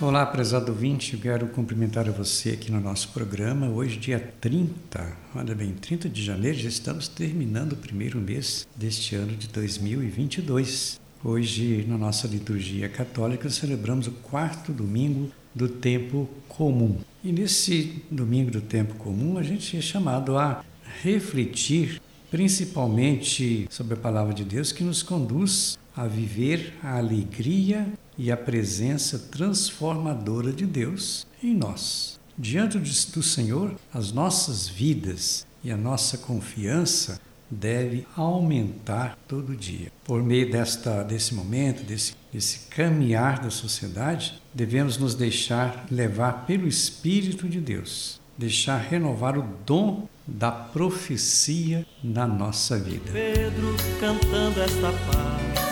Olá, prezado ouvinte, eu quero cumprimentar você aqui no nosso programa. Hoje, dia 30, olha bem, 30 de janeiro, já estamos terminando o primeiro mês deste ano de 2022. Hoje, na nossa liturgia católica, celebramos o quarto domingo do tempo comum. E nesse domingo do tempo comum, a gente é chamado a refletir principalmente sobre a palavra de Deus que nos conduz a viver a alegria e a presença transformadora de Deus em nós. Diante do Senhor, as nossas vidas e a nossa confiança deve aumentar todo dia. Por meio desta, desse momento, desse, desse caminhar da sociedade, devemos nos deixar levar pelo Espírito de Deus, deixar renovar o dom da profecia na nossa vida. Pedro cantando esta paz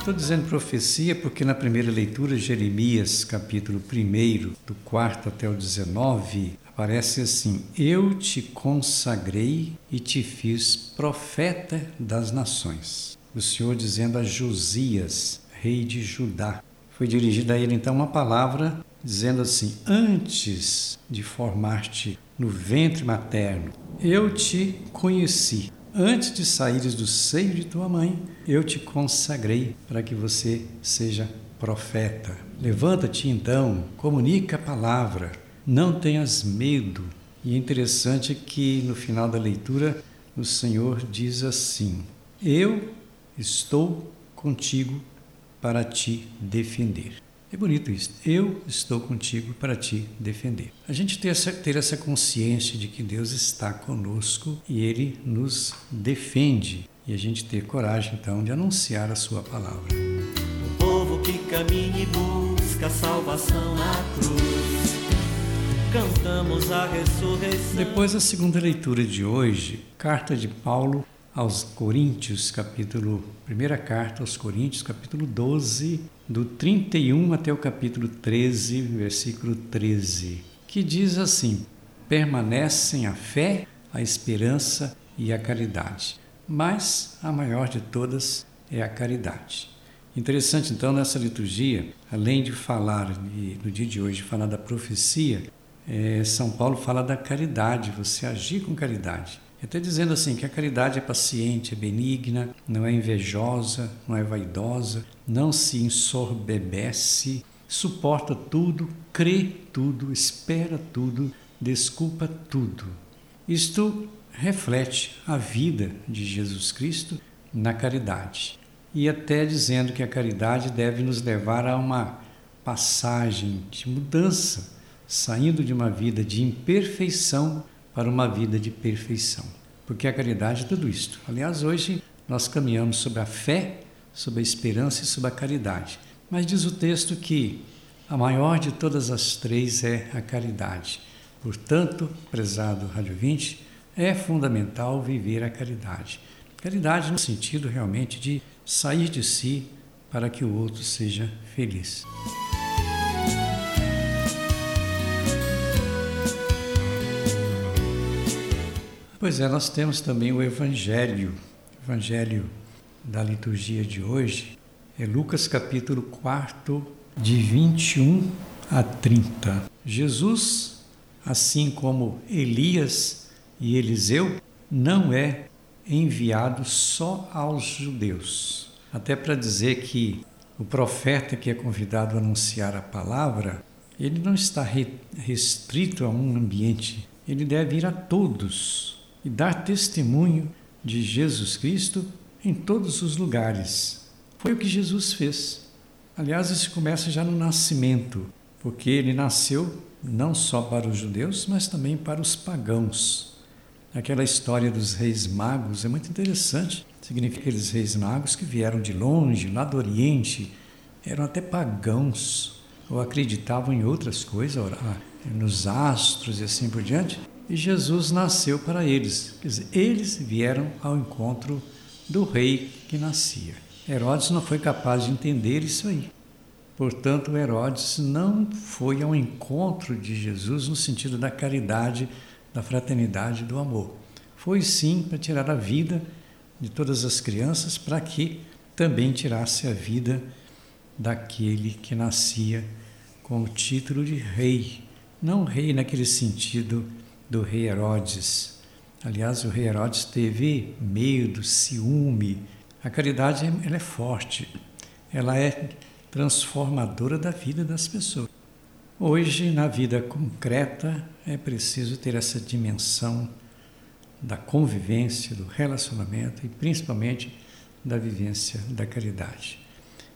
Estou dizendo profecia porque na primeira leitura, Jeremias, capítulo 1, do 4 até o 19, aparece assim: Eu te consagrei e te fiz profeta das nações. O Senhor dizendo a Josias, rei de Judá. Foi dirigida a ele então uma palavra dizendo assim: Antes de formar-te no ventre materno, eu te conheci Antes de saíres do seio de tua mãe, eu te consagrei para que você seja profeta. Levanta-te então, comunica a palavra, não tenhas medo. E é interessante que no final da leitura o Senhor diz assim: Eu estou contigo para te defender. É bonito isso. Eu estou contigo para te defender. A gente ter essa, ter essa consciência de que Deus está conosco e Ele nos defende. E a gente ter coragem, então, de anunciar a Sua palavra. O povo que caminha e busca a salvação na cruz. Cantamos a ressurreição. Depois da segunda leitura de hoje, carta de Paulo aos Coríntios, capítulo, primeira carta aos Coríntios, capítulo 12, do 31 até o capítulo 13, versículo 13, que diz assim: permanecem a fé, a esperança e a caridade, mas a maior de todas é a caridade. Interessante então nessa liturgia, além de falar no dia de hoje, falar da profecia, é, São Paulo fala da caridade, você agir com caridade. Até dizendo assim que a caridade é paciente, é benigna, não é invejosa, não é vaidosa, não se ensorbebece, suporta tudo, crê tudo, espera tudo, desculpa tudo. Isto reflete a vida de Jesus Cristo na caridade. E até dizendo que a caridade deve nos levar a uma passagem de mudança, saindo de uma vida de imperfeição para uma vida de perfeição. Porque a caridade é tudo isto. Aliás, hoje nós caminhamos sobre a fé, sobre a esperança e sobre a caridade. Mas diz o texto que a maior de todas as três é a caridade. Portanto, prezado Rádio 20, é fundamental viver a caridade. Caridade no sentido realmente de sair de si para que o outro seja feliz. Pois é, nós temos também o Evangelho, Evangelho da liturgia de hoje, é Lucas capítulo 4, de 21 a 30. Jesus, assim como Elias e Eliseu, não é enviado só aos judeus. Até para dizer que o profeta que é convidado a anunciar a palavra, ele não está restrito a um ambiente, ele deve ir a todos e dar testemunho de Jesus Cristo em todos os lugares. Foi o que Jesus fez. Aliás, isso começa já no nascimento, porque ele nasceu não só para os judeus, mas também para os pagãos. Aquela história dos reis magos é muito interessante. Significa aqueles reis magos que vieram de longe, lá do Oriente, eram até pagãos, ou acreditavam em outras coisas, nos astros e assim por diante. E Jesus nasceu para eles. Quer dizer, eles vieram ao encontro do rei que nascia. Herodes não foi capaz de entender isso aí. Portanto, Herodes não foi ao encontro de Jesus no sentido da caridade, da fraternidade, do amor. Foi sim para tirar a vida de todas as crianças, para que também tirasse a vida daquele que nascia com o título de rei. Não rei naquele sentido do rei Herodes. Aliás, o rei Herodes teve medo, ciúme. A caridade ela é forte, ela é transformadora da vida das pessoas. Hoje, na vida concreta, é preciso ter essa dimensão da convivência, do relacionamento e principalmente da vivência da caridade.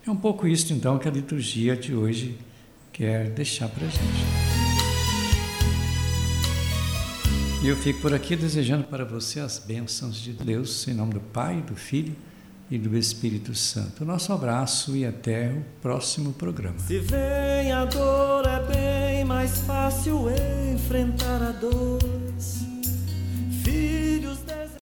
É um pouco isso então que a liturgia de hoje quer deixar para a gente. E eu fico por aqui desejando para você as bênçãos de Deus, em nome do Pai, do Filho e do Espírito Santo. Nosso abraço e até o próximo programa. Se vem a dor, é bem mais fácil enfrentar a dor. Filhos